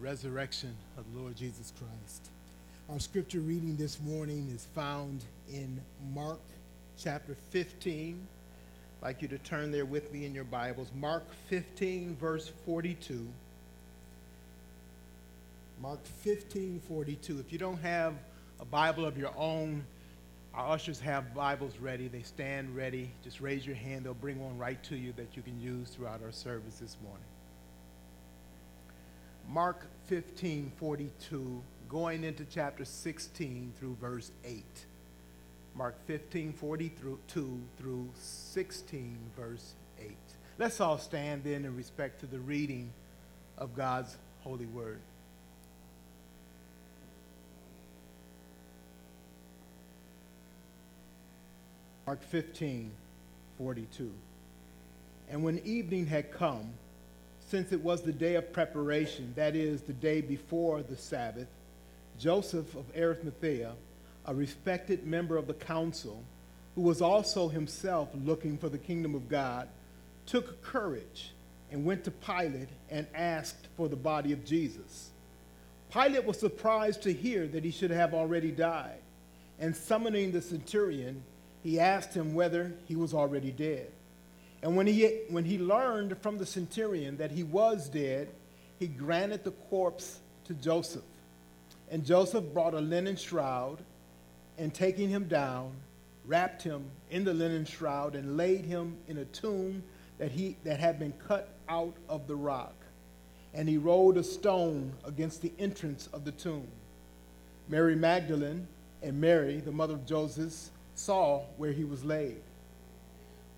resurrection of the Lord Jesus Christ. Our scripture reading this morning is found in Mark chapter 15. I'd like you to turn there with me in your Bibles. Mark 15, verse 42. Mark 15, 42. If you don't have a Bible of your own, our ushers have Bibles ready. They stand ready. Just raise your hand. They'll bring one right to you that you can use throughout our service this morning. Mark 15, 42, going into chapter 16 through verse 8. Mark 15, 42 through 16, verse 8. Let's all stand then in respect to the reading of God's holy word. Mark 15, 42. And when evening had come, since it was the day of preparation, that is, the day before the Sabbath, Joseph of Arimathea, a respected member of the council, who was also himself looking for the kingdom of God, took courage and went to Pilate and asked for the body of Jesus. Pilate was surprised to hear that he should have already died, and summoning the centurion, he asked him whether he was already dead. And when he, when he learned from the centurion that he was dead, he granted the corpse to Joseph. And Joseph brought a linen shroud, and taking him down, wrapped him in the linen shroud, and laid him in a tomb that, he, that had been cut out of the rock. And he rolled a stone against the entrance of the tomb. Mary Magdalene and Mary, the mother of Joseph, saw where he was laid.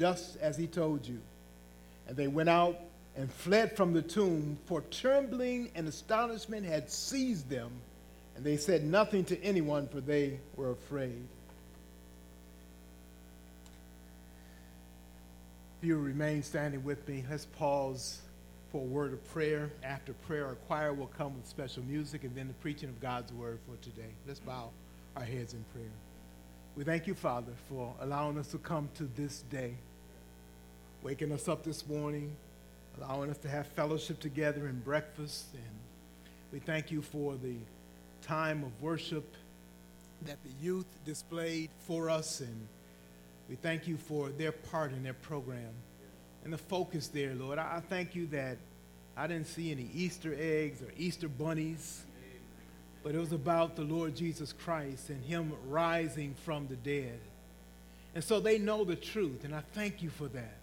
just as he told you. And they went out and fled from the tomb, for trembling and astonishment had seized them, and they said nothing to anyone, for they were afraid. If you remain standing with me, let's pause for a word of prayer. After prayer, our choir will come with special music and then the preaching of God's word for today. Let's bow our heads in prayer. We thank you, Father, for allowing us to come to this day, waking us up this morning, allowing us to have fellowship together and breakfast. And we thank you for the time of worship that the youth displayed for us. And we thank you for their part in their program and the focus there, Lord. I thank you that I didn't see any Easter eggs or Easter bunnies but it was about the Lord Jesus Christ and Him rising from the dead. And so they know the truth, and I thank you for that.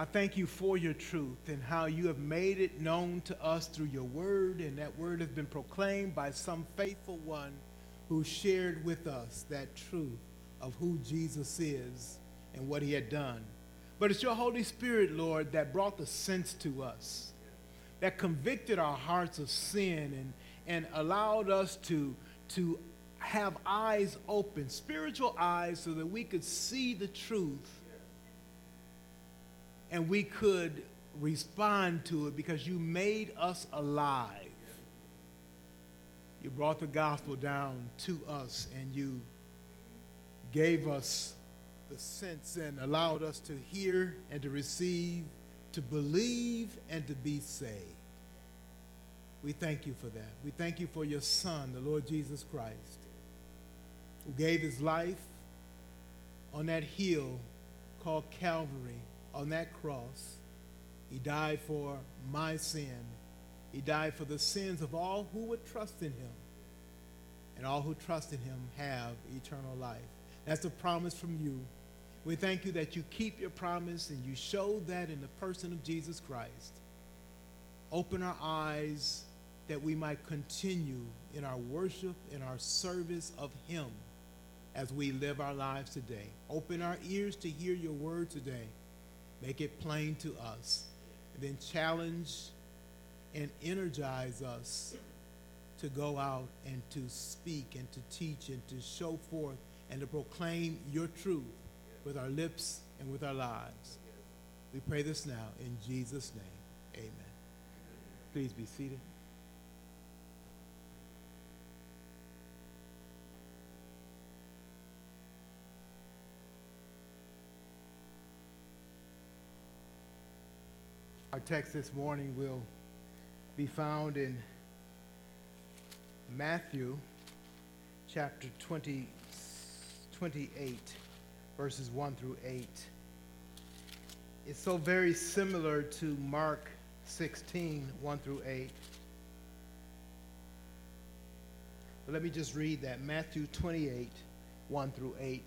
I thank you for your truth and how you have made it known to us through your word, and that word has been proclaimed by some faithful one who shared with us that truth of who Jesus is and what he had done. But it's your Holy Spirit, Lord, that brought the sense to us that convicted our hearts of sin and, and allowed us to, to have eyes open, spiritual eyes, so that we could see the truth and we could respond to it because you made us alive. You brought the gospel down to us and you gave us the sense and allowed us to hear and to receive to believe and to be saved. We thank you for that. We thank you for your Son, the Lord Jesus Christ, who gave his life on that hill called Calvary, on that cross. He died for my sin He died for the sins of all who would trust in him. And all who trust in him have eternal life. That's a promise from you. We thank you that you keep your promise and you show that in the person of Jesus Christ. Open our eyes that we might continue in our worship, in our service of him as we live our lives today. Open our ears to hear your word today. Make it plain to us. And then challenge and energize us to go out and to speak and to teach and to show forth and to proclaim your truth with our lips and with our lives. We pray this now in Jesus' name. Amen. Please be seated. Our text this morning will be found in Matthew chapter 20, 28, verses 1 through 8. It's so very similar to Mark 16, 1 through 8. But let me just read that Matthew 28, 1 through 8.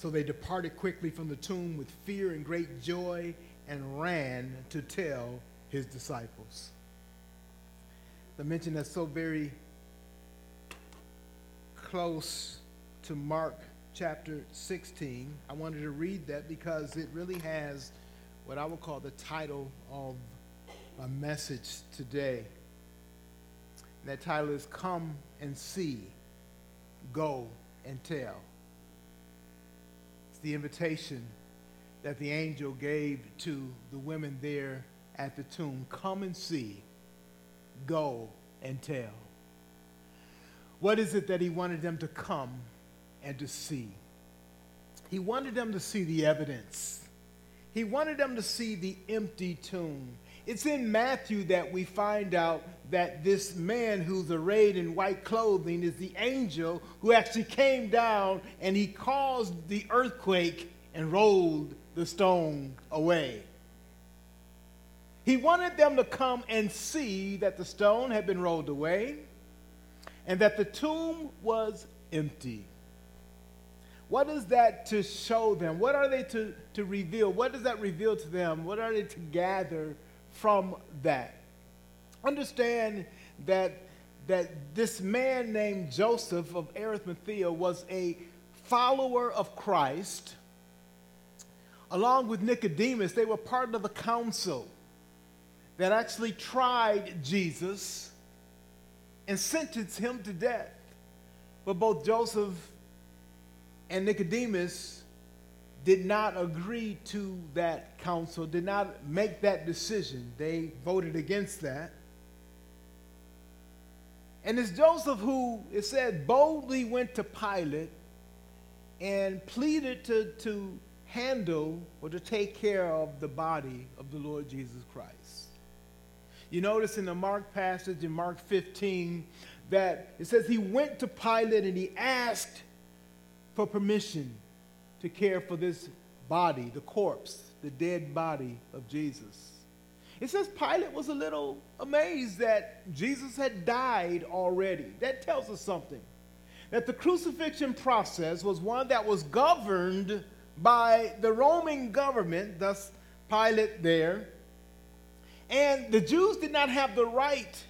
So they departed quickly from the tomb with fear and great joy and ran to tell his disciples. The mention that's so very close to Mark chapter 16. I wanted to read that because it really has what I would call the title of a message today. That title is Come and See, Go and Tell the invitation that the angel gave to the women there at the tomb come and see, go and tell. What is it that he wanted them to come and to see? He wanted them to see the evidence. He wanted them to see the empty tomb. It's in Matthew that we find out that this man who's arrayed in white clothing is the angel who actually came down and he caused the earthquake and rolled the stone away. He wanted them to come and see that the stone had been rolled away and that the tomb was empty. What is that to show them? What are they to, to reveal? What does that reveal to them? What are they to gather from that. Understand that, that this man named Joseph of Arimathea was a follower of Christ. Along with Nicodemus, they were part of the council that actually tried Jesus and sentenced him to death. But both Joseph and Nicodemus did not agree to that council, did not make that decision. They voted against that. And it's Joseph who, it said, boldly went to Pilate and pleaded to, to handle or to take care of the body of the Lord Jesus Christ. You notice in the Mark passage in Mark 15 that it says he went to Pilate and he asked for permission to care for this body, the corpse, the dead body of Jesus. It says Pilate was a little amazed that Jesus had died already. That tells us something. That the crucifixion process was one that was governed by the Roman government, thus Pilate there. And the Jews did not have the right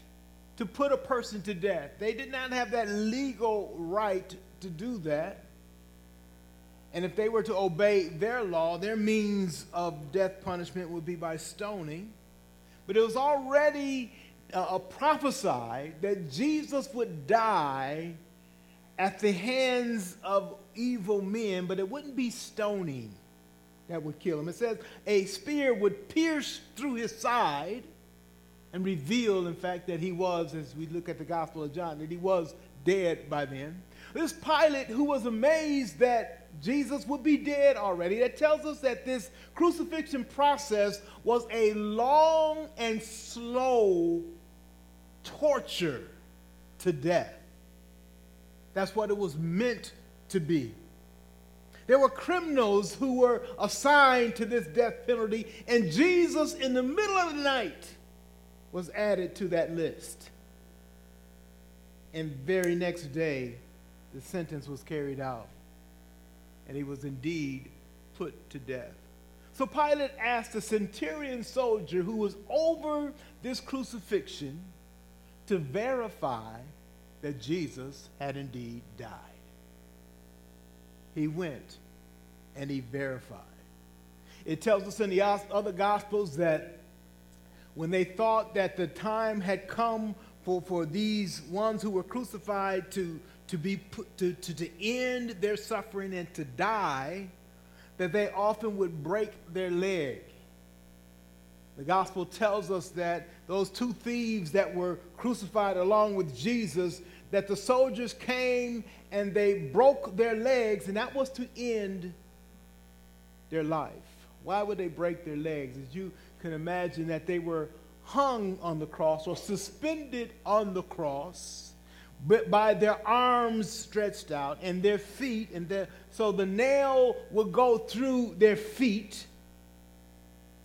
to put a person to death. They did not have that legal right to do that. And if they were to obey their law, their means of death punishment would be by stoning. But it was already uh, prophesied that Jesus would die at the hands of evil men, but it wouldn't be stoning that would kill him. It says a spear would pierce through his side and reveal, in fact, that he was, as we look at the Gospel of John, that he was dead by then. This Pilate, who was amazed that Jesus would be dead already, that tells us that this crucifixion process was a long and slow torture to death. That's what it was meant to be. There were criminals who were assigned to this death penalty, and Jesus, in the middle of the night, was added to that list. And very next day, the sentence was carried out, and he was indeed put to death. So Pilate asked the centurion soldier who was over this crucifixion to verify that Jesus had indeed died. He went and he verified. It tells us in the other Gospels that when they thought that the time had come for, for these ones who were crucified to, to, be put, to, to, to end their suffering and to die, that they often would break their leg. The gospel tells us that those two thieves that were crucified along with Jesus, that the soldiers came and they broke their legs, and that was to end their life. Why would they break their legs? As you can imagine that they were hung on the cross or suspended on the cross but by their arms stretched out and their feet and their, so the nail would go through their feet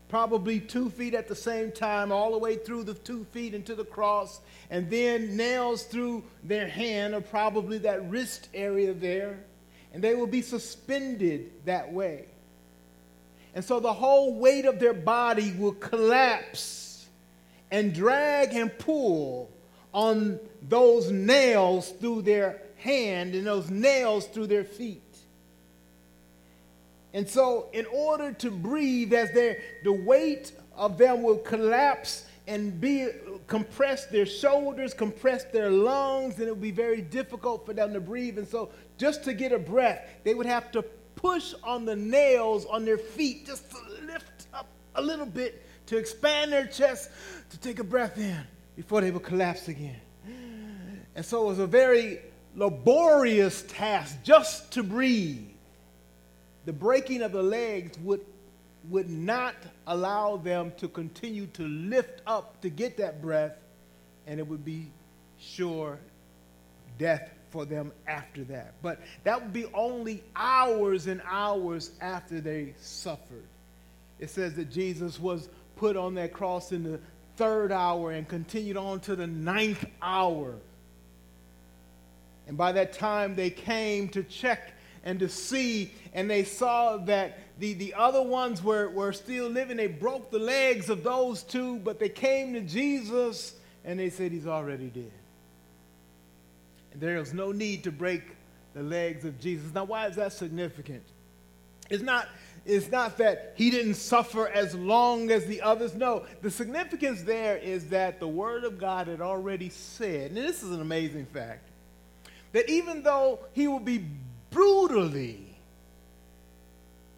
probably two feet at the same time all the way through the two feet into the cross and then nails through their hand or probably that wrist area there and they will be suspended that way. And so the whole weight of their body will collapse and drag and pull on those nails through their hand and those nails through their feet. And so, in order to breathe, as their the weight of them will collapse and be compress their shoulders, compress their lungs, and it would be very difficult for them to breathe. And so, just to get a breath, they would have to push on the nails on their feet just to lift up a little bit to expand their chest to take a breath in before they would collapse again. And so it was a very laborious task just to breathe. The breaking of the legs would, would not allow them to continue to lift up to get that breath, and it would be sure death for them after that. But that would be only hours and hours after they suffered. It says that Jesus was put on that cross in the third hour and continued on to the ninth hour. And by that time, they came to check and to see, and they saw that the, the other ones were, were still living. They broke the legs of those two, but they came to Jesus and they said, He's already dead. And There is no need to break the legs of Jesus. Now, why is that significant? It's not, it's not that he didn't suffer as long as the others. No, the significance there is that the Word of God had already said, and this is an amazing fact, that even though he will be brutally,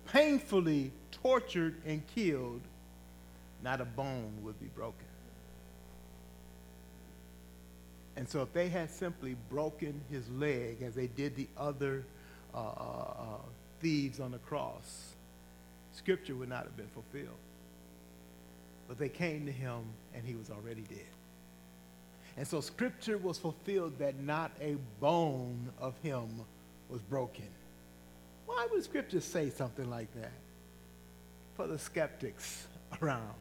painfully tortured and killed, not a bone would be broken. And so if they had simply broken his leg as they did the other uh, uh, uh, thieves on the cross, scripture would not have been fulfilled. But they came to him and he was already dead. And so scripture was fulfilled that not a bone of him was broken. Why would scripture say something like that? For the skeptics around.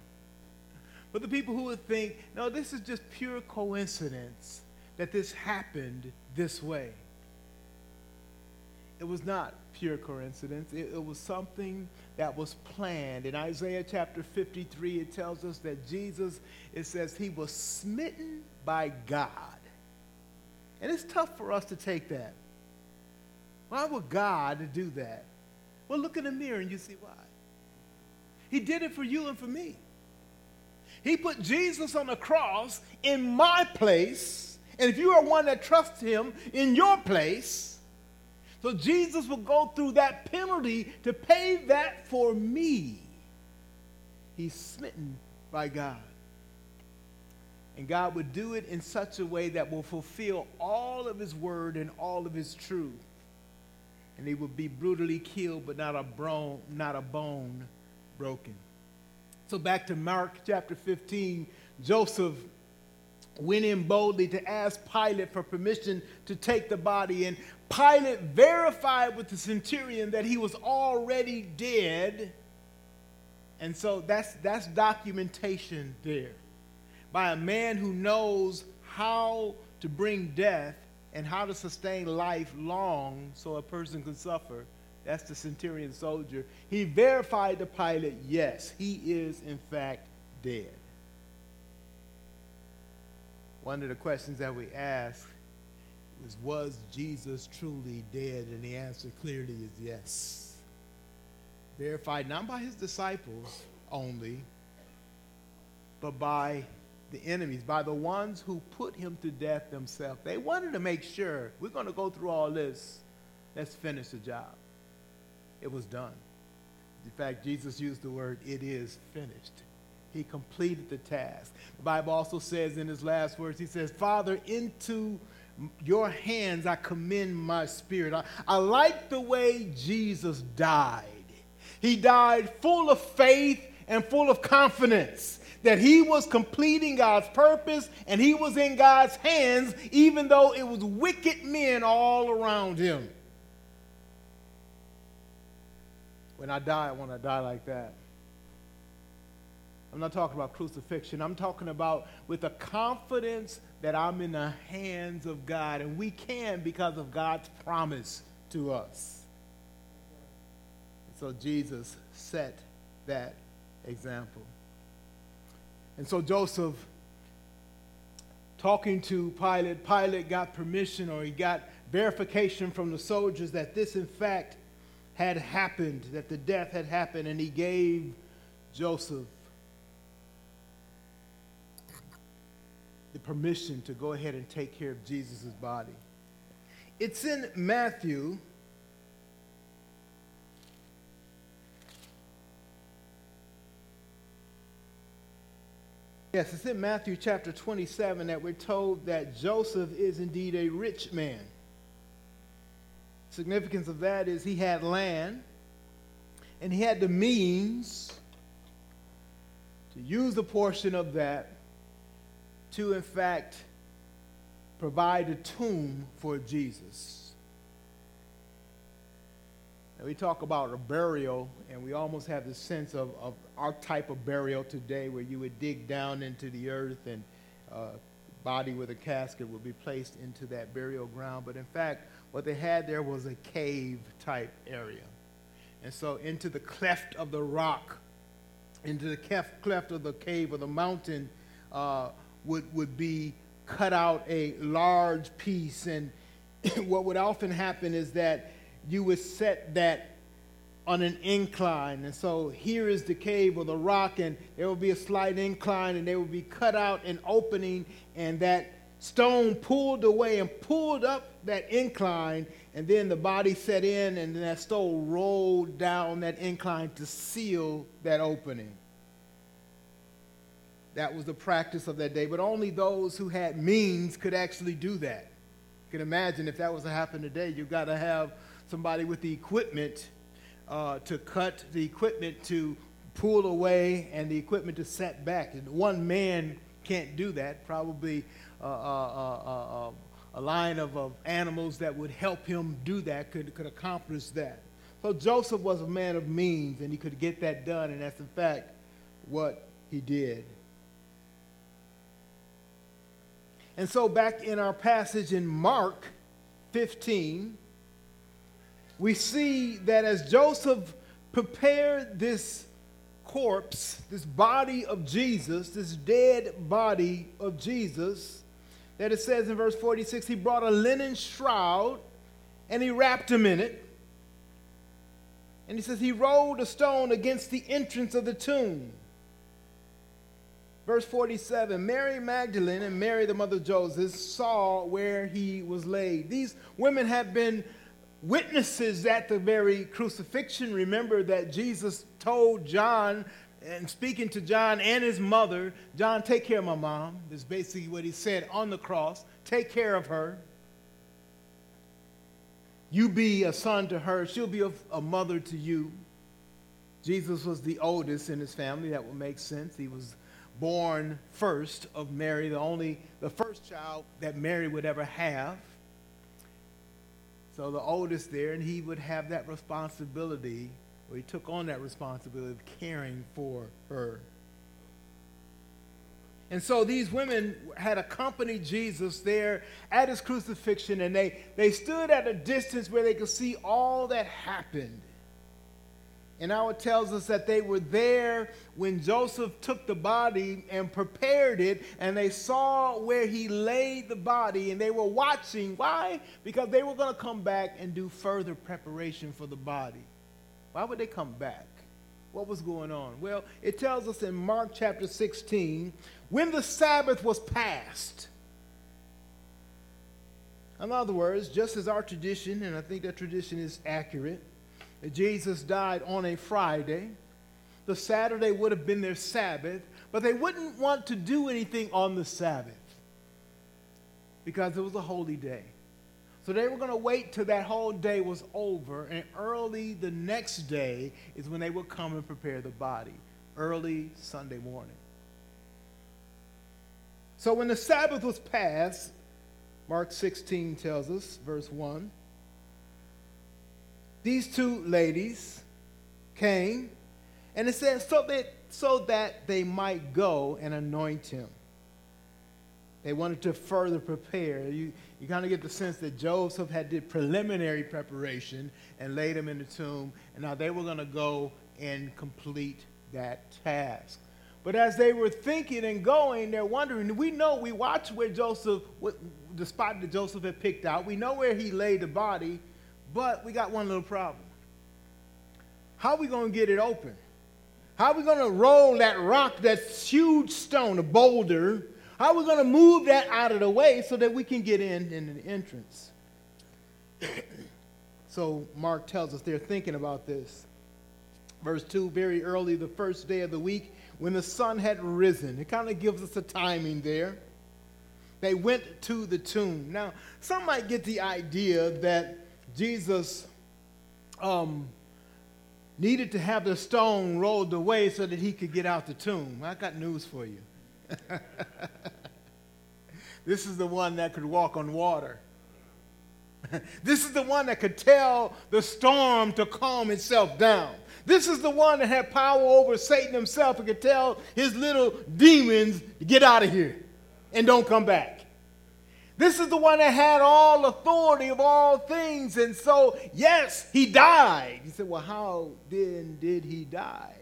For the people who would think, no, this is just pure coincidence that this happened this way. It was not pure coincidence. It, it, was something that was planned. In Isaiah chapter 53, it tells us that Jesus, it says, he was smitten by God. And it's tough for us to take that. Why would God do that? Well, look in the mirror and you see why. He did it for you and for me. He put Jesus on the cross in my place. And if you are one that trusts him in your place, so Jesus will go through that penalty to pay that for me. He's smitten by God. And God would do it in such a way that will fulfill all of his word and all of his truth. And he would be brutally killed, but not a, bone, not a bone broken. So back to Mark chapter 15, Joseph went in boldly to ask Pilate for permission to take the body. And Pilate verified with the centurion that he was already dead. And so that's, that's documentation there by a man who knows how to bring death and how to sustain life long so a person can suffer. That's the centurion soldier. He verified to Pilate, yes, he is in fact dead. One of the questions that we ask was, was Jesus truly dead? And the answer clearly is yes. Verified not by his disciples only, but by the enemies, by the ones who put him to death themselves. They wanted to make sure we're going to go through all this. Let's finish the job. It was done. In fact, Jesus used the word, it is finished. He completed the task. The Bible also says in his last words, he says, Father, into your hands I commend my spirit. I, I like the way Jesus died. He died full of faith and full of confidence that he was completing God's purpose and he was in God's hands, even though it was wicked men all around him. When I die, I want to die like that. I'm not talking about crucifixion. I'm talking about with a confidence that I'm in the hands of God, and we can because of God's promise to us. So Jesus set that example. And so Joseph, talking to Pilate, Pilate got permission or he got verification from the soldiers that this, in fact, had happened, that the death had happened, and he gave Joseph the permission to go ahead and take care of Jesus' body. It's in Matthew Yes, it's in Matthew chapter 27 that we're told that Joseph is indeed a rich man. Significance of that is he had land and he had the means to use a portion of that to, in fact, provide a tomb for Jesus. And we talk about a burial, and we almost have the sense of, of our type of burial today where you would dig down into the earth and uh, body with a casket would be placed into that burial ground. But in fact, what they had there was a cave type area. And so into the cleft of the rock, into the cleft of the cave or the mountain uh, would, would be cut out a large piece. And what would often happen is that you would set that on an incline. And so here is the cave or the rock, and there will be a slight incline, and there will be cut out an opening, and that stone pulled away and pulled up that incline, and then the body set in, and then that stone rolled down that incline to seal that opening. That was the practice of that day, but only those who had means could actually do that. You can imagine if that was to happen today, you've got to have somebody with the equipment uh, to cut, the equipment to pull away, and the equipment to set back. And one man can't do that. Probably uh, uh, uh, uh a line of, of animals that would help him do that could, could accomplish that. So Joseph was a man of means, and he could get that done, and that's in fact what he did. And so, back in our passage in Mark 15, we see that as Joseph prepared this corpse, this body of Jesus, this dead body of Jesus, that it says in verse 46 he brought a linen shroud and he wrapped him in it. And he says he rolled a stone against the entrance of the tomb. Verse 47 Mary Magdalene and Mary, the mother of Joseph, saw where he was laid. These women had been witnesses at the very crucifixion. Remember that Jesus told John, and speaking to John and his mother, John, take care of my mom. That's basically what he said on the cross. Take care of her. You be a son to her, she'll be a, a mother to you. Jesus was the oldest in his family. That would make sense. He was born first of Mary, the only, the first child that Mary would ever have. So the oldest there, and he would have that responsibility, or he took on that responsibility of caring for her. And so these women had accompanied Jesus there at his crucifixion, and they, they stood at a distance where they could see all that happened. And now it tells us that they were there when Joseph took the body and prepared it, and they saw where he laid the body, and they were watching. Why? Because they were going to come back and do further preparation for the body. Why would they come back? What was going on? Well, it tells us in Mark chapter 16 when the Sabbath was passed. In other words, just as our tradition, and I think that tradition is accurate, Jesus died on a Friday. The Saturday would have been their Sabbath, but they wouldn't want to do anything on the Sabbath because it was a holy day. So they were going to wait till that whole day was over, and early the next day is when they would come and prepare the body, early Sunday morning. So when the Sabbath was passed, Mark 16 tells us, verse 1 these two ladies came, and it says, so that, so that they might go and anoint him. They wanted to further prepare. You, you kind of get the sense that Joseph had did preliminary preparation and laid him in the tomb, and now they were going to go and complete that task. But as they were thinking and going, they're wondering. We know, we watch where Joseph, the spot that Joseph had picked out. We know where he laid the body. But we got one little problem. How are we going to get it open? How are we going to roll that rock, that huge stone, a boulder? How are we going to move that out of the way so that we can get in in the entrance? so Mark tells us they're thinking about this. Verse 2 very early, the first day of the week, when the sun had risen. It kind of gives us a timing there. They went to the tomb. Now, some might get the idea that Jesus um, needed to have the stone rolled away so that he could get out the tomb. I got news for you. this is the one that could walk on water. this is the one that could tell the storm to calm itself down. This is the one that had power over Satan himself and could tell his little demons to get out of here and don't come back. This is the one that had all authority of all things. And so, yes, he died. He said, Well, how then did he die?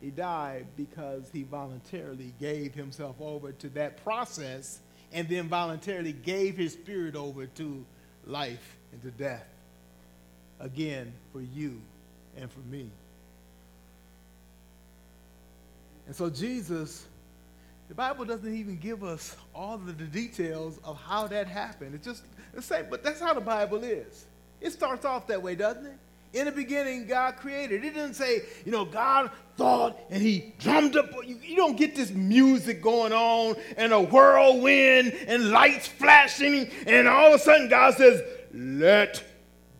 He died because he voluntarily gave himself over to that process and then voluntarily gave his spirit over to life and to death. Again, for you and for me. And so Jesus the Bible doesn't even give us all of the details of how that happened. It's just the same, but that's how the Bible is. It starts off that way, doesn't it? In the beginning, God created. It didn't say, you know, God thought and he drummed up. You, you don't get this music going on and a whirlwind and lights flashing, and all of a sudden God says, let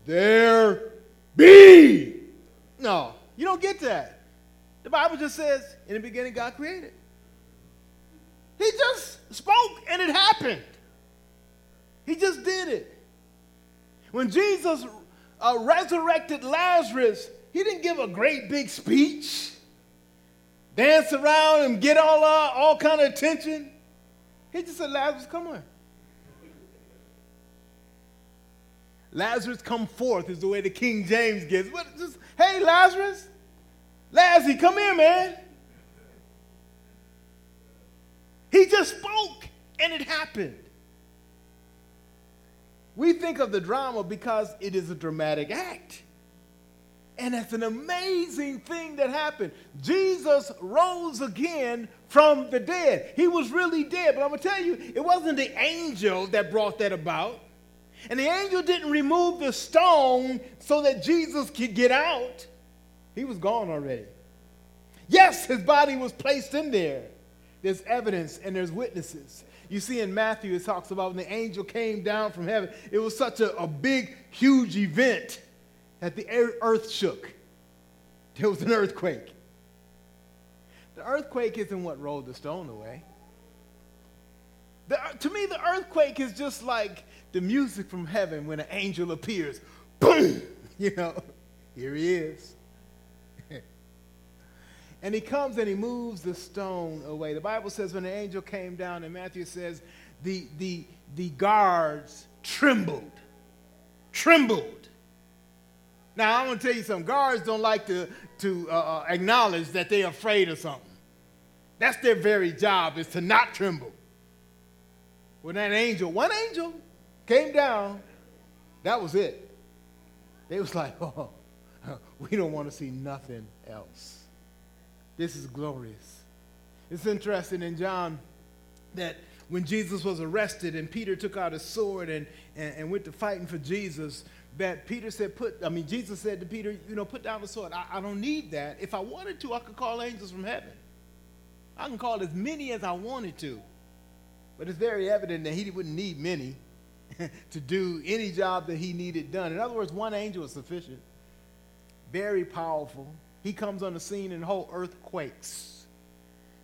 there be. No, you don't get that. The Bible just says, in the beginning, God created. He just spoke and it happened. He just did it. When Jesus uh, resurrected Lazarus, he didn't give a great big speech, dance around and get all, uh, all kind of attention. He just said, Lazarus, come on. Lazarus, come forth is the way the King James gives. What, just, hey, Lazarus, Lazzy, come here, man. He just spoke and it happened. We think of the drama because it is a dramatic act. And it's an amazing thing that happened. Jesus rose again from the dead. He was really dead, but I'm going to tell you, it wasn't the angel that brought that about. And the angel didn't remove the stone so that Jesus could get out. He was gone already. Yes, his body was placed in there. There's evidence and there's witnesses. You see in Matthew, it talks about when the angel came down from heaven. It was such a, a big, huge event that the earth shook. There was an earthquake. The earthquake isn't what rolled the stone away. The, to me, the earthquake is just like the music from heaven when an angel appears. Boom! You know, here he is. And he comes and he moves the stone away. The Bible says when the angel came down, and Matthew says, the, the, the guards trembled. Trembled. Now, I want to tell you something. Guards don't like to, to uh, uh, acknowledge that they're afraid of something. That's their very job, is to not tremble. When that angel, one angel, came down, that was it. They was like, oh, we don't want to see nothing else. This is glorious. It's interesting in John that when Jesus was arrested and Peter took out his sword and, and, and went to fighting for Jesus, that Peter said, put, I mean, Jesus said to Peter, you know, put down the sword. I, I don't need that. If I wanted to, I could call angels from heaven. I can call as many as I wanted to. But it's very evident that he wouldn't need many to do any job that he needed done. In other words, one angel is sufficient. Very powerful. He comes on the scene and the whole earth quakes.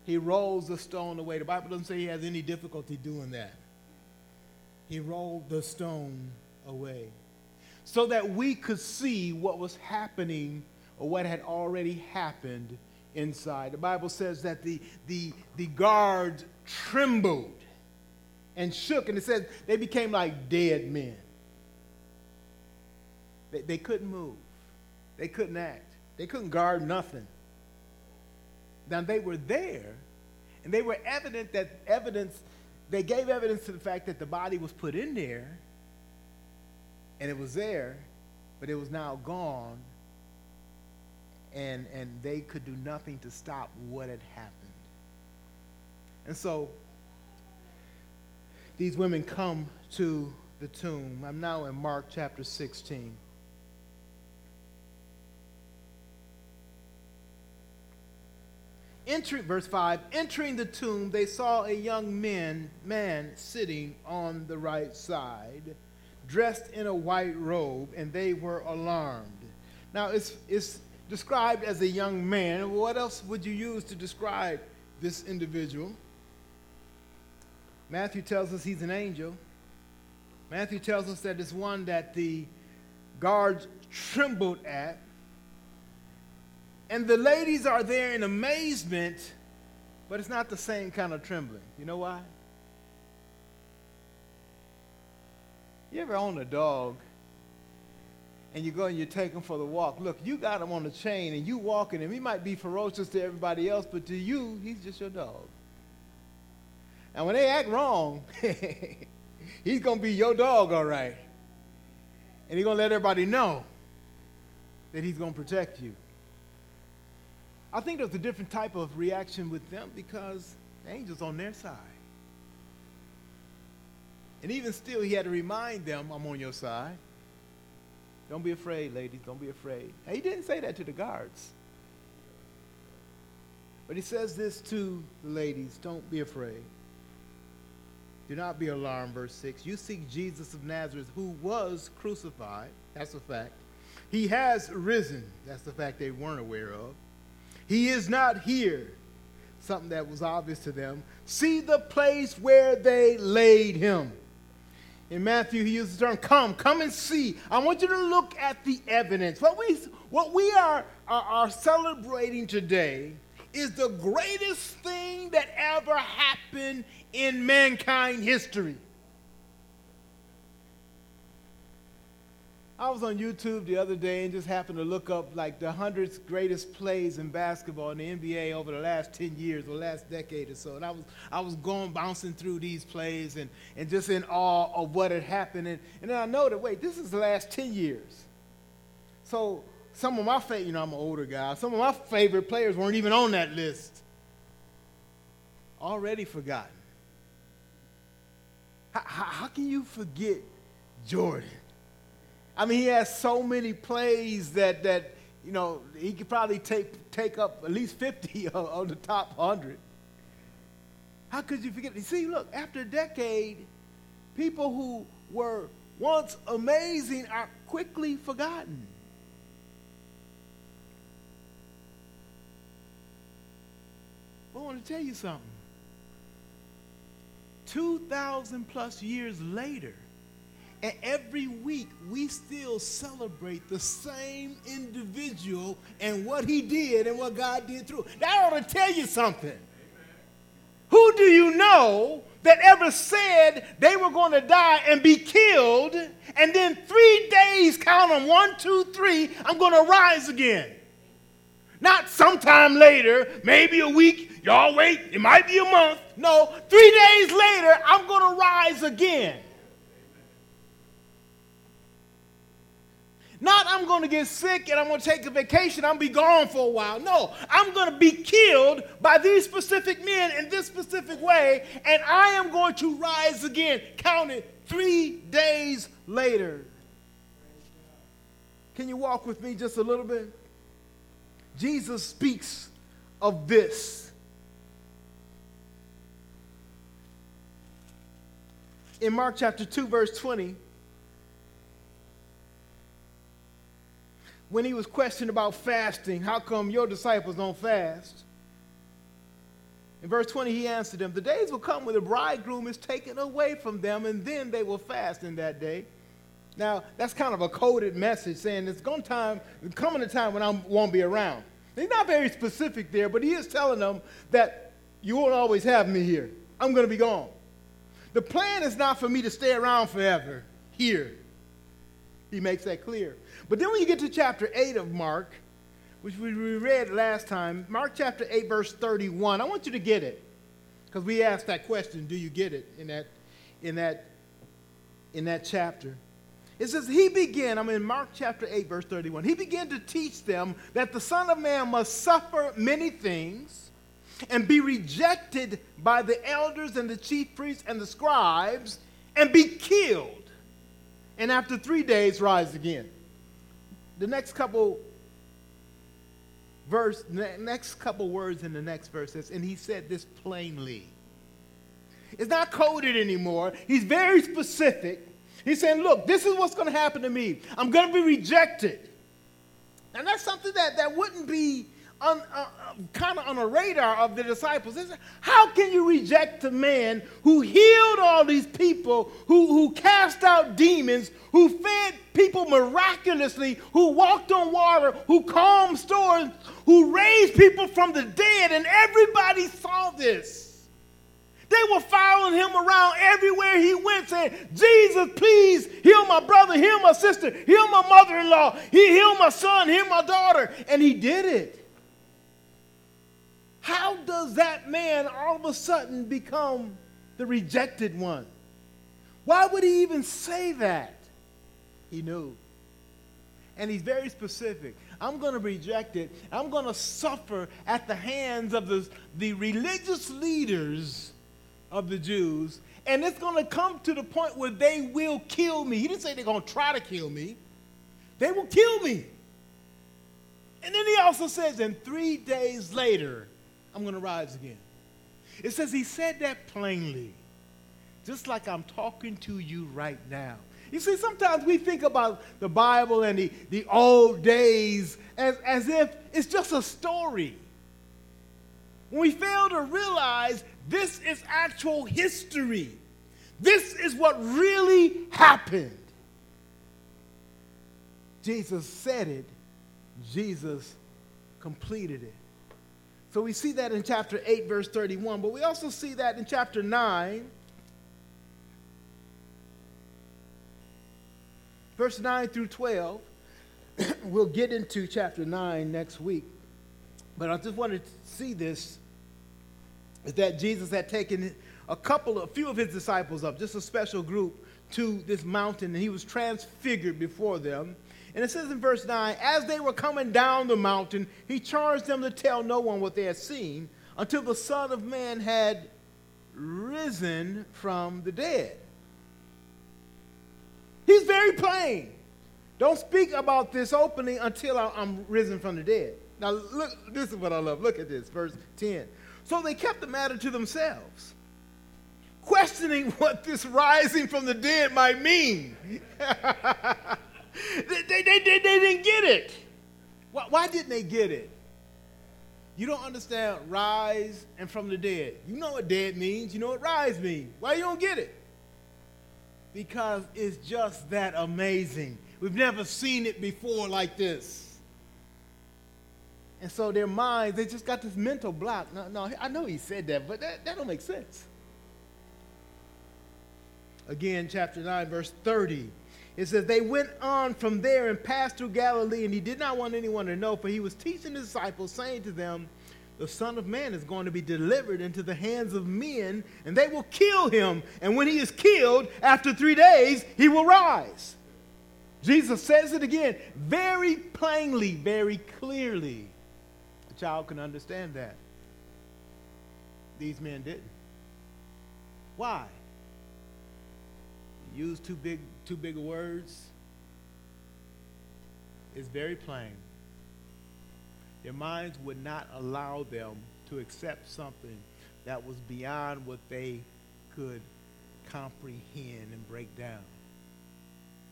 He rolls the stone away. The Bible doesn't say he has any difficulty doing that. He rolled the stone away so that we could see what was happening or what had already happened inside. The Bible says that the, the, the guards trembled and shook, and it says they became like dead men. They, they couldn't move, they couldn't act, they couldn't guard nothing. Now they were there, and they were evident that evidence, they gave evidence to the fact that the body was put in there and it was there, but it was now gone, and, and they could do nothing to stop what had happened. And so these women come to the tomb. I'm now in Mark chapter 16. Entering, verse 5 entering the tomb, they saw a young man, man sitting on the right side dressed in a white robe, and they were alarmed. Now, it's, it's described as a young man. What else would you use to describe this individual? Matthew tells us he's an angel. Matthew tells us that it's one that the guards trembled at. And the ladies are there in amazement, but it's not the same kind of trembling. You know why? You ever own a dog and you go and you take him for the walk? Look, you got him on a chain and you walking him. He might be ferocious to everybody else, but to you, he's just your dog. And when they act wrong, he's going to be your dog, all right. And he's going to let everybody know that he's going to protect you. I think there's a different type of reaction with them because the angel's on their side. And even still, he had to remind them, I'm on your side. Don't be afraid, ladies. Don't be afraid. And he didn't say that to the guards. But he says this to the ladies don't be afraid. Do not be alarmed, verse 6. You seek Jesus of Nazareth, who was crucified. That's a fact. He has risen. That's the fact they weren't aware of. He is not here. Something that was obvious to them. See the place where they laid him. In Matthew, he uses the term come, come and see. I want you to look at the evidence. What we, what we are, are, are celebrating today is the greatest thing that ever happened in mankind history. I was on YouTube the other day and just happened to look up like the 100 greatest plays in basketball in the NBA over the last 10 years or last decade or so. And I was, I was going bouncing through these plays and, and just in awe of what had happened. And, and then I noted, wait, this is the last 10 years. So some of my favorite, you know, I'm an older guy, some of my favorite players weren't even on that list. Already forgotten. How, how, how can you forget Jordan? I mean, he has so many plays that, that you know, he could probably take, take up at least 50 of, of the top 100. How could you forget? You see, look, after a decade, people who were once amazing are quickly forgotten. I want to tell you something. 2,000 plus years later, and every week we still celebrate the same individual and what he did and what God did through. That ought to tell you something. Who do you know that ever said they were going to die and be killed, and then three days, count them one, two, three, I'm going to rise again? Not sometime later, maybe a week, y'all wait, it might be a month. No, three days later, I'm going to rise again. Not I'm going to get sick and I'm going to take a vacation, I'm be gone for a while. No, I'm going to be killed by these specific men in this specific way, and I am going to rise again. Count it three days later. Can you walk with me just a little bit? Jesus speaks of this. In Mark chapter 2, verse 20, when he was questioned about fasting, how come your disciples don't fast? In verse 20, he answered them, The days will come when the bridegroom is taken away from them, and then they will fast in that day. Now, that's kind of a coded message saying it's going to time, coming a time when I won't be around. He's not very specific there, but he is telling them that you won't always have me here. I'm going to be gone. The plan is not for me to stay around forever here. He makes that clear. But then when you get to chapter 8 of Mark, which we read last time, Mark chapter 8, verse 31, I want you to get it. Because we asked that question, do you get it in that, in that, in that chapter? It says, He began, I'm in Mark chapter 8, verse 31. He began to teach them that the Son of Man must suffer many things and be rejected by the elders and the chief priests and the scribes and be killed. And after three days, rise again the next couple verse, next couple words in the next verse says, and he said this plainly. It's not coded anymore. He's very specific. He's saying, look, this is what's going to happen to me. I'm going to be rejected. And that's something that, that wouldn't be uh, kind of on the radar of the disciples. How can you reject a man who healed all these people, who, who cast out demons, who fed people miraculously, who walked on water, who calmed storms, who raised people from the dead, and everybody saw this? They were following him around everywhere he went, saying, Jesus, please heal my brother, heal my sister, heal my mother in law, he heal my son, heal my daughter. And he did it. How does that man all of a sudden become the rejected one? Why would he even say that? He knew. And he's very specific. I'm going to reject it. I'm going to suffer at the hands of the, the religious leaders of the Jews. And it's going to come to the point where they will kill me. He didn't say they're going to try to kill me, they will kill me. And then he also says, and three days later, I'm going to rise again. It says he said that plainly, just like I'm talking to you right now. You see, sometimes we think about the Bible and the, the old days as, as if it's just a story. When we fail to realize this is actual history, this is what really happened. Jesus said it, Jesus completed it. So we see that in chapter 8, verse 31, but we also see that in chapter 9, verse 9 through 12. we'll get into chapter 9 next week. But I just wanted to see this is that Jesus had taken a couple, a few of his disciples up, just a special group, to this mountain, and he was transfigured before them. And it says in verse 9, as they were coming down the mountain, he charged them to tell no one what they had seen until the Son of Man had risen from the dead. He's very plain. Don't speak about this openly until I'm risen from the dead. Now, look, this is what I love. Look at this, verse 10. So they kept the matter to themselves, questioning what this rising from the dead might mean. they, they, they, they, didn't get it. Why, why didn't they get it? You don't understand rise and from the dead. You know what dead means. You know what rise means. Why you don't get it? Because it's just that amazing. We've never seen it before like this. And so their minds, they just got this mental block. No, no, I know he said that, but that, that don't make sense. Again, chapter 9, verse 30. It says, They went on from there and passed through Galilee, and he did not want anyone to know, for he was teaching the disciples, saying to them, The Son of Man is going to be delivered into the hands of men, and they will kill him. And when he is killed, after three days, he will rise. Jesus says it again very plainly, very clearly. A child can understand that. These men didn't. Why? Use too big too big of words. It's very plain. Their minds would not allow them to accept something that was beyond what they could comprehend and break down.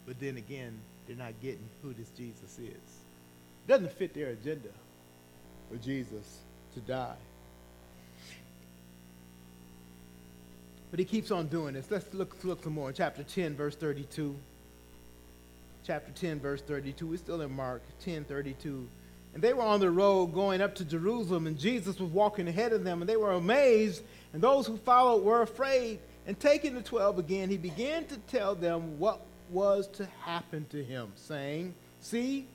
But then again, they're not getting who this Jesus is. Doesn't fit their agenda for Jesus to die. But he keeps on doing this. Let's look, look some more. Chapter 10, verse 32. Chapter 10, verse 32. We're still in Mark 10, 32. And they were on the road going up to Jerusalem, and Jesus was walking ahead of them, and they were amazed, and those who followed were afraid. And taking the twelve again, he began to tell them what was to happen to him, saying, See,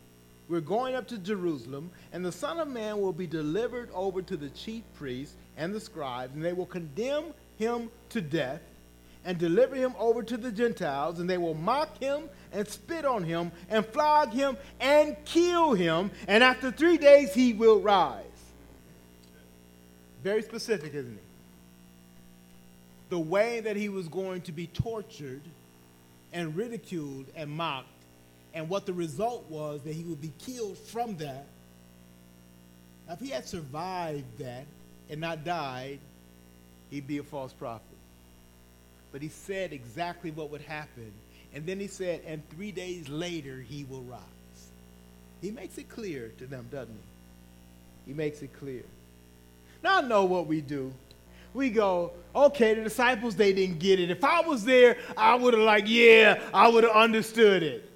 we're going up to Jerusalem, and the Son of Man will be delivered over to the chief priests and the scribes, and they will condemn him to death and deliver him over to the Gentiles, and they will mock him and spit on him and flog him and kill him, and after three days he will rise. Very specific, isn't it? The way that he was going to be tortured and ridiculed and mocked, and what the result was that he would be killed from that. Now, if he had survived that and not died, he'd be a false prophet. But he said exactly what would happen. And then he said, and three days later he will rise. He makes it clear to them, doesn't he? He makes it clear. Now I know what we do. We go, okay, the disciples, they didn't get it. If I was there, I would have, like, yeah, I would have understood it.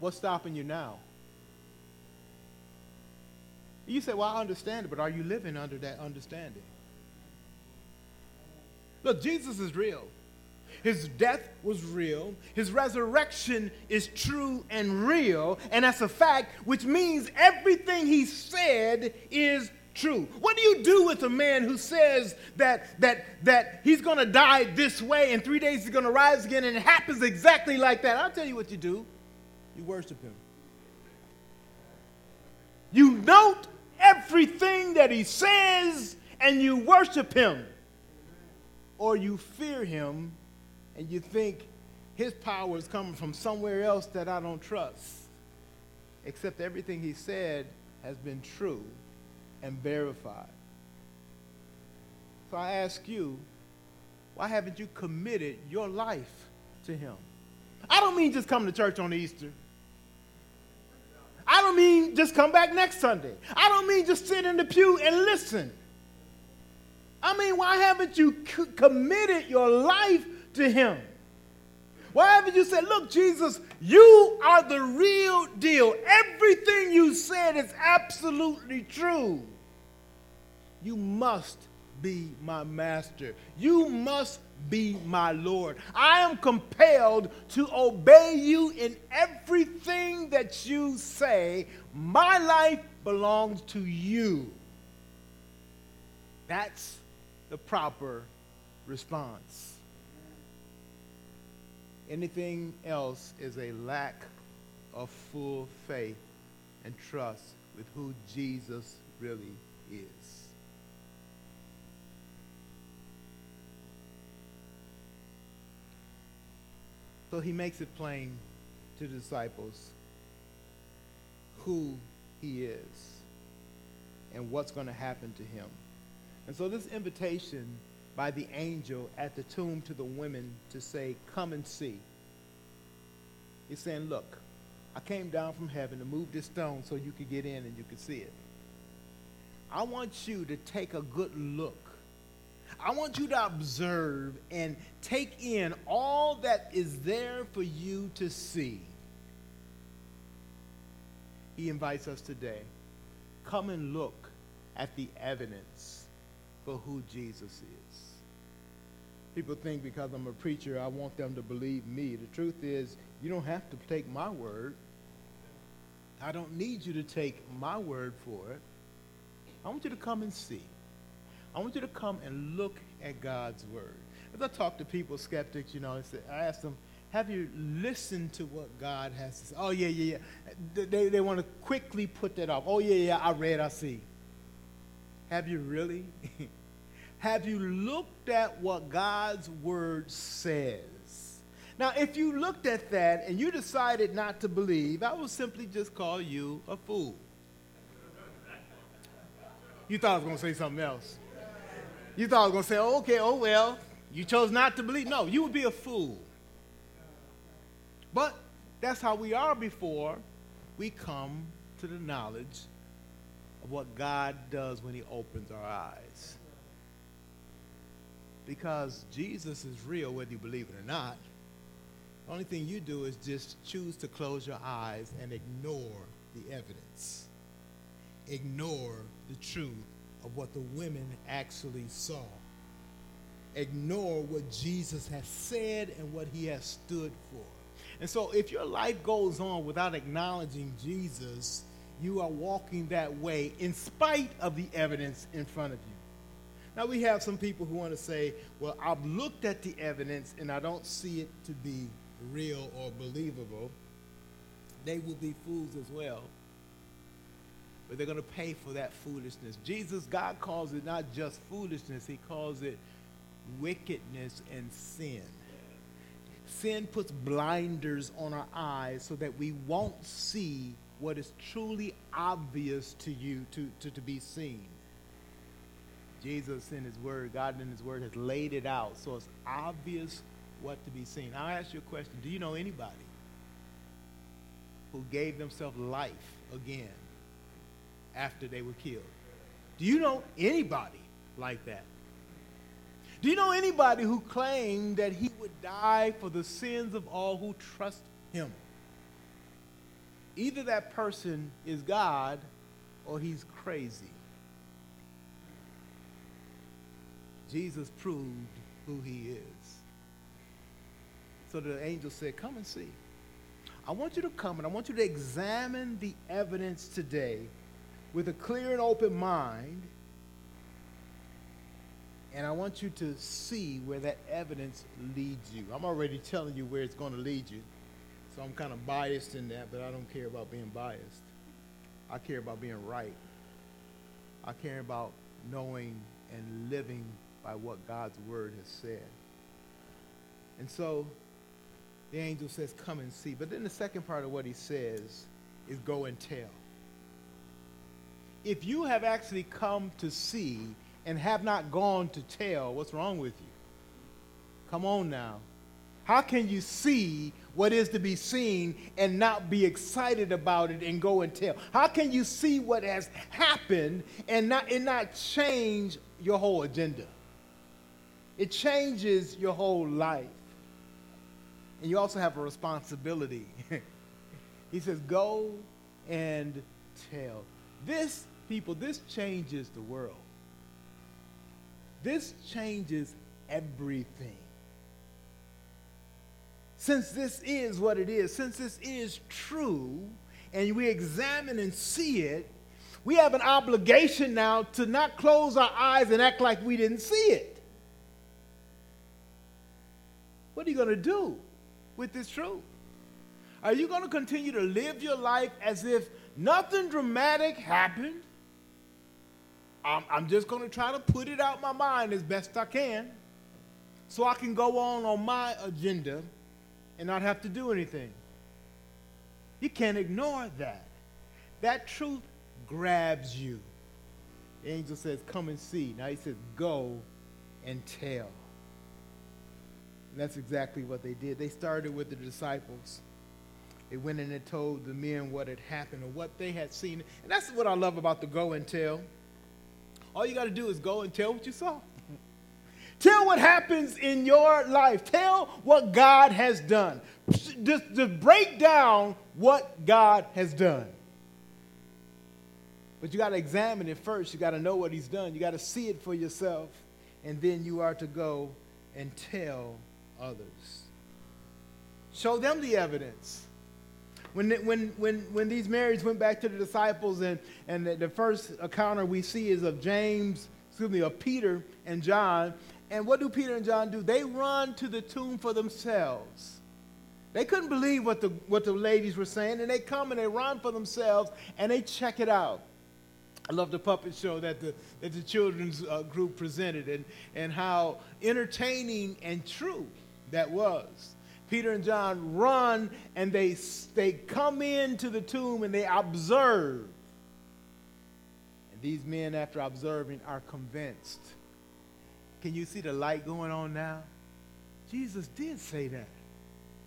What's stopping you now? You say, well, I understand it, but are you living under that understanding? Look, Jesus is real. His death was real. His resurrection is true and real. And that's a fact, which means everything he said is true. What do you do with a man who says that, that, that he's going to die this way and three days he's going to rise again and it happens exactly like that? I'll tell you what you do. You worship him. You note everything that he says and you worship him. Or you fear him and you think his power is coming from somewhere else that I don't trust. Except everything he said has been true and verified. So I ask you, why haven't you committed your life to him? I don't mean just come to church on Easter. I don't mean just come back next Sunday. I don't mean just sit in the pew and listen. I mean, why haven't you c- committed your life to Him? Why haven't you said, Look, Jesus, you are the real deal. Everything you said is absolutely true. You must be my master. You must be my Lord. I am compelled to obey you in everything that you say. My life belongs to you. That's the proper response. Anything else is a lack of full faith and trust with who Jesus really is. So he makes it plain to the disciples who he is and what's going to happen to him. And so this invitation by the angel at the tomb to the women to say, Come and see. He's saying, Look, I came down from heaven to move this stone so you could get in and you could see it. I want you to take a good look. I want you to observe and take in all that is there for you to see. He invites us today. Come and look at the evidence for who Jesus is. People think because I'm a preacher, I want them to believe me. The truth is, you don't have to take my word. I don't need you to take my word for it. I want you to come and see. I want you to come and look at God's word. As I talk to people, skeptics, you know, I ask them, have you listened to what God has to say? Oh, yeah, yeah, yeah. They, they want to quickly put that off. Oh, yeah, yeah, I read, I see. Have you really? have you looked at what God's word says? Now, if you looked at that and you decided not to believe, I will simply just call you a fool. You thought I was going to say something else. You thought I was going to say, oh, okay, oh, well, you chose not to believe. No, you would be a fool. But that's how we are before we come to the knowledge of what God does when He opens our eyes. Because Jesus is real, whether you believe it or not. The only thing you do is just choose to close your eyes and ignore the evidence. Ignore the truth of what the women actually saw. Ignore what Jesus has said and what he has stood for. And so, if your life goes on without acknowledging Jesus, you are walking that way in spite of the evidence in front of you. Now, we have some people who want to say, well, I've looked at the evidence and I don't see it to be real or believable. They will be fools as well but they're going to pay for that foolishness. Jesus, God calls it not just foolishness, He calls it wickedness and sin. Sin puts blinders on our eyes so that we won't see what is truly obvious to you to, to, to be seen. Jesus in his word, God in his word has laid it out so it's obvious what to be seen. I'll ask you a question. Do you know anybody who gave themselves life again after they were killed. Do you know anybody like that? Do you know anybody who claimed that he would die for the sins of all who trust him? Either that person is God or he's crazy. Jesus proved who he is. So the angel said, Come and see. I want you to come and I want you to examine the evidence today with a clear and open mind. And I want you to see where that evidence leads you. I'm already telling you where it's going to lead you. So I'm kind of biased in that, but I don't care about being biased. I care about being right. I care about knowing and living by what God's word has said. And so the angel says, Come and see. But then the second part of what he says is go and tell if you have actually come to see and have not gone to tell, what's wrong with you? Come on now. How can you see what is to be seen and not be excited about it and go and tell? How can you see what has happened and not, and not change your whole agenda? It changes your whole life. And you also have a responsibility. he says, Go and tell. This, people, this changes the world. This changes everything. since this is what it is, since this is true, and we examine and see it, we have an obligation now to not close our eyes and act like we didn't see it. What are you going to do with this truth? Are you going to continue to live your life as if nothing dramatic happened? I'm, I'm just going to try to put it out my mind as best I can so I can go on on my agenda and not have to do anything. You can't ignore that. That truth grabs you. The angel says, Come and see. Now he says, Go and tell. And that's exactly what they did. They started with the disciples. They went in and told the men what had happened or what they had seen. And that's what I love about the go and tell. All you got to do is go and tell what you saw. Tell what happens in your life. Tell what God has done. Just, just break down what God has done. But you got to examine it first. You got to know what He's done. You got to see it for yourself. And then you are to go and tell others. Show them the evidence. When, when, when, when these Marys went back to the disciples, and, and the, the first encounter we see is of James, excuse me, of Peter and John. And what do Peter and John do? They run to the tomb for themselves. They couldn't believe what the, what the ladies were saying, and they come and they run for themselves and they check it out. I love the puppet show that the, that the children's uh, group presented and, and how entertaining and true that was. Peter and John run and they, they come into the tomb and they observe. And these men, after observing, are convinced. Can you see the light going on now? Jesus did say that.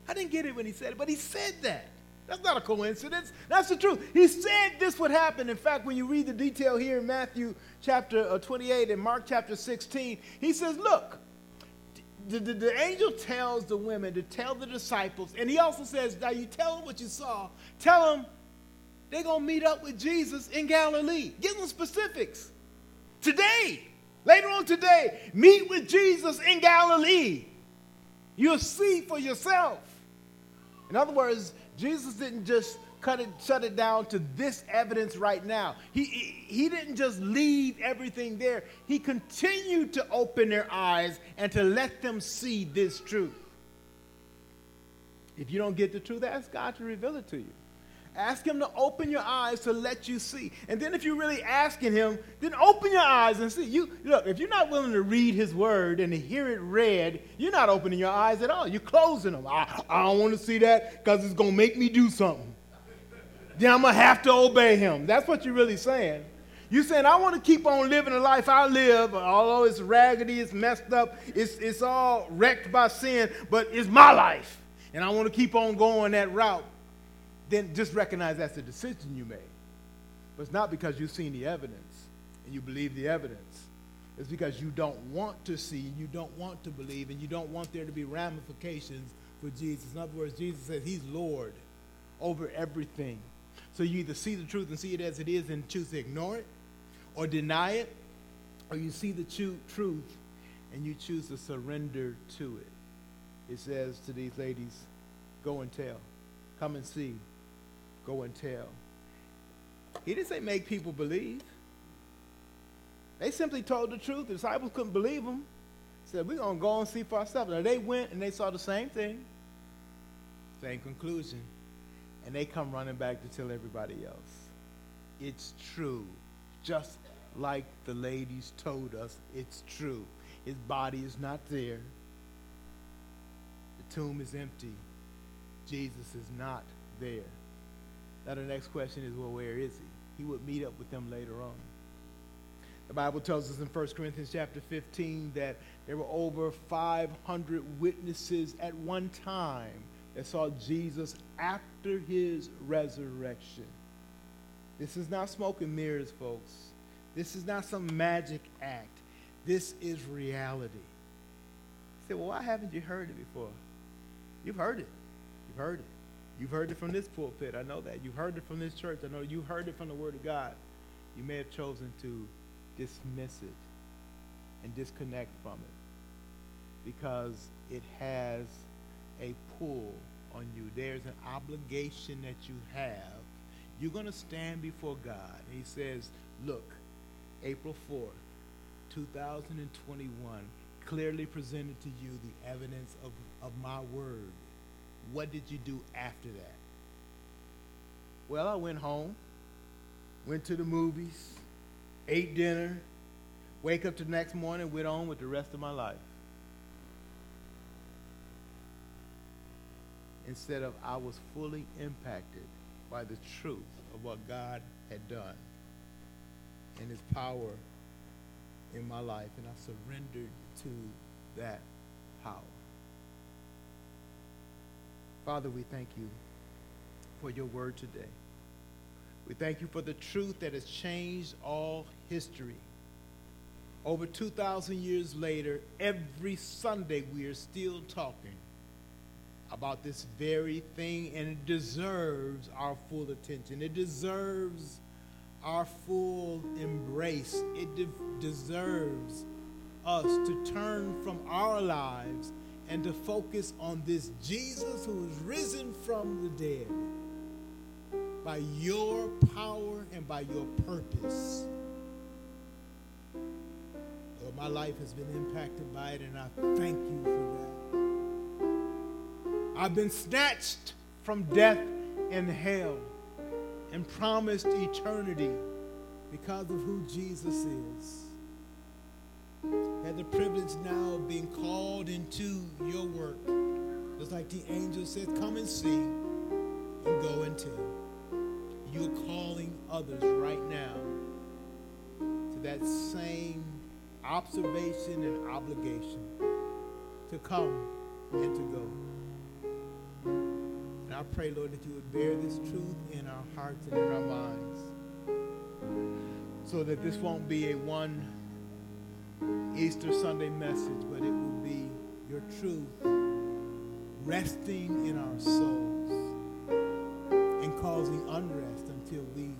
I didn't get it when he said it, but he said that. That's not a coincidence. That's the truth. He said this would happen. In fact, when you read the detail here in Matthew chapter uh, 28 and Mark chapter 16, he says, Look, the, the, the, angel tells the women to tell the disciples, and he also says, Now you tell them what you saw. Tell them they're going to meet up with Jesus in Galilee. Give them specifics. Today, later on today, meet with Jesus in Galilee. You'll see for yourself. In other words, Jesus didn't just cut it, shut it down to this evidence right now. He, he, didn't just leave everything there. He continued to open their eyes and to let them see this truth. If you don't get the truth, ask God to reveal it to you. Ask him to open your eyes to let you see. And then if you're really asking him, then open your eyes and see. You look, if you're not willing to read his word and to hear it read, you're not opening your eyes at all. You're closing them. I, I don't want to see that because it's going to make me do something. Then I'm going to have to obey him. That's what you're really saying. You're saying, I want to keep on living the life I live, although it's raggedy, it's messed up, it's, it's all wrecked by sin, but it's my life. And I want to keep on going that route then just recognize that's the decision you made. But it's not because you've seen the evidence and you believe the evidence. It's because you don't want to see, you don't want to believe, and you don't want there to be ramifications for Jesus. In other words, Jesus says he's Lord over everything. So you either see the truth and see it as it is and choose to ignore it, or deny it, or you see the true truth and you choose to surrender to it. It says to these ladies, go and tell, come and see, go and tell. He didn't say make people believe. They simply told the truth. The disciples couldn't believe them. Said, we're going to go and see for ourselves. Now, they went and they saw the same thing, same conclusion. And they come running back to tell everybody else. It's true. Just like the ladies told us, it's true. His body is not there. The tomb is empty. Jesus is not there. Now the next question is, well, where is he? He would meet up with them later on. The Bible tells us in 1 Corinthians chapter 15 that there were over 500 witnesses at one time that saw Jesus after his resurrection. This is not smoke and mirrors, folks. This is not some magic act. This is reality. You say, well, why haven't you heard it before? You've heard it. You've heard it. You've heard it from this pulpit. I know that. You've heard it from this church. I know you've heard it from the Word of God. You may have chosen to dismiss it and disconnect from it because it has a pull on you. There's an obligation that you have. You're going to stand before God. He says, look, April 4th, 2021, clearly presented to you the evidence of, of my word. What did you do after that? Well, I went home, went to the movies, ate dinner, wake up the next morning, went on with the rest of my life. Instead of I was fully impacted by the truth of what God had done and his power in my life, and I surrendered to that power. Father, we thank you for your word today. We thank you for the truth that has changed all history. Over 2,000 years later, every Sunday we are still talking about this very thing, and it deserves our full attention. It deserves our full embrace. It de- deserves us to turn from our lives and to focus on this Jesus who is risen from the dead by your power and by your purpose. Lord, my life has been impacted by it, and I thank you for that. I've been snatched from death and hell and promised eternity because of who Jesus is. I had the privilege now of being called into your work. Just like the angel said, come and see and go and tell. You're calling others right now to that same observation and obligation to come and to go. And I pray, Lord, that you would bear this truth in our hearts and in our minds so that this won't be a one Easter Sunday message, but it will be your truth resting in our souls and causing unrest until we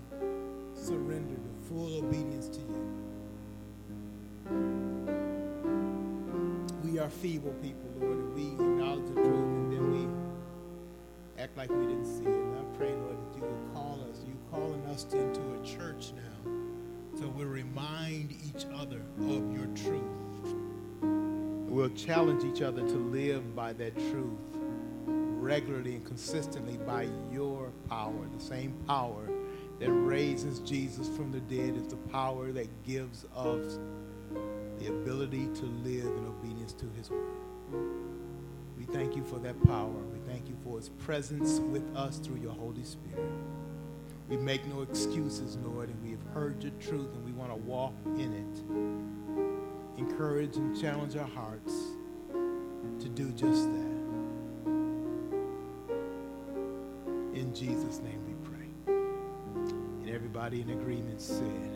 surrender to full obedience to you. We are feeble people, Lord, and we acknowledge the truth and then act like we didn't see it. And I pray, Lord, that you will call us. You calling us into a church now. So we'll remind each other of your truth. We'll challenge each other to live by that truth regularly and consistently by your power. The same power that raises Jesus from the dead is the power that gives us the ability to live in obedience to his word. We thank you for that power. Thank you for his presence with us through your Holy Spirit. We make no excuses, Lord, and we have heard your truth and we want to walk in it. Encourage and challenge our hearts to do just that. In Jesus' name we pray. And everybody in agreement said,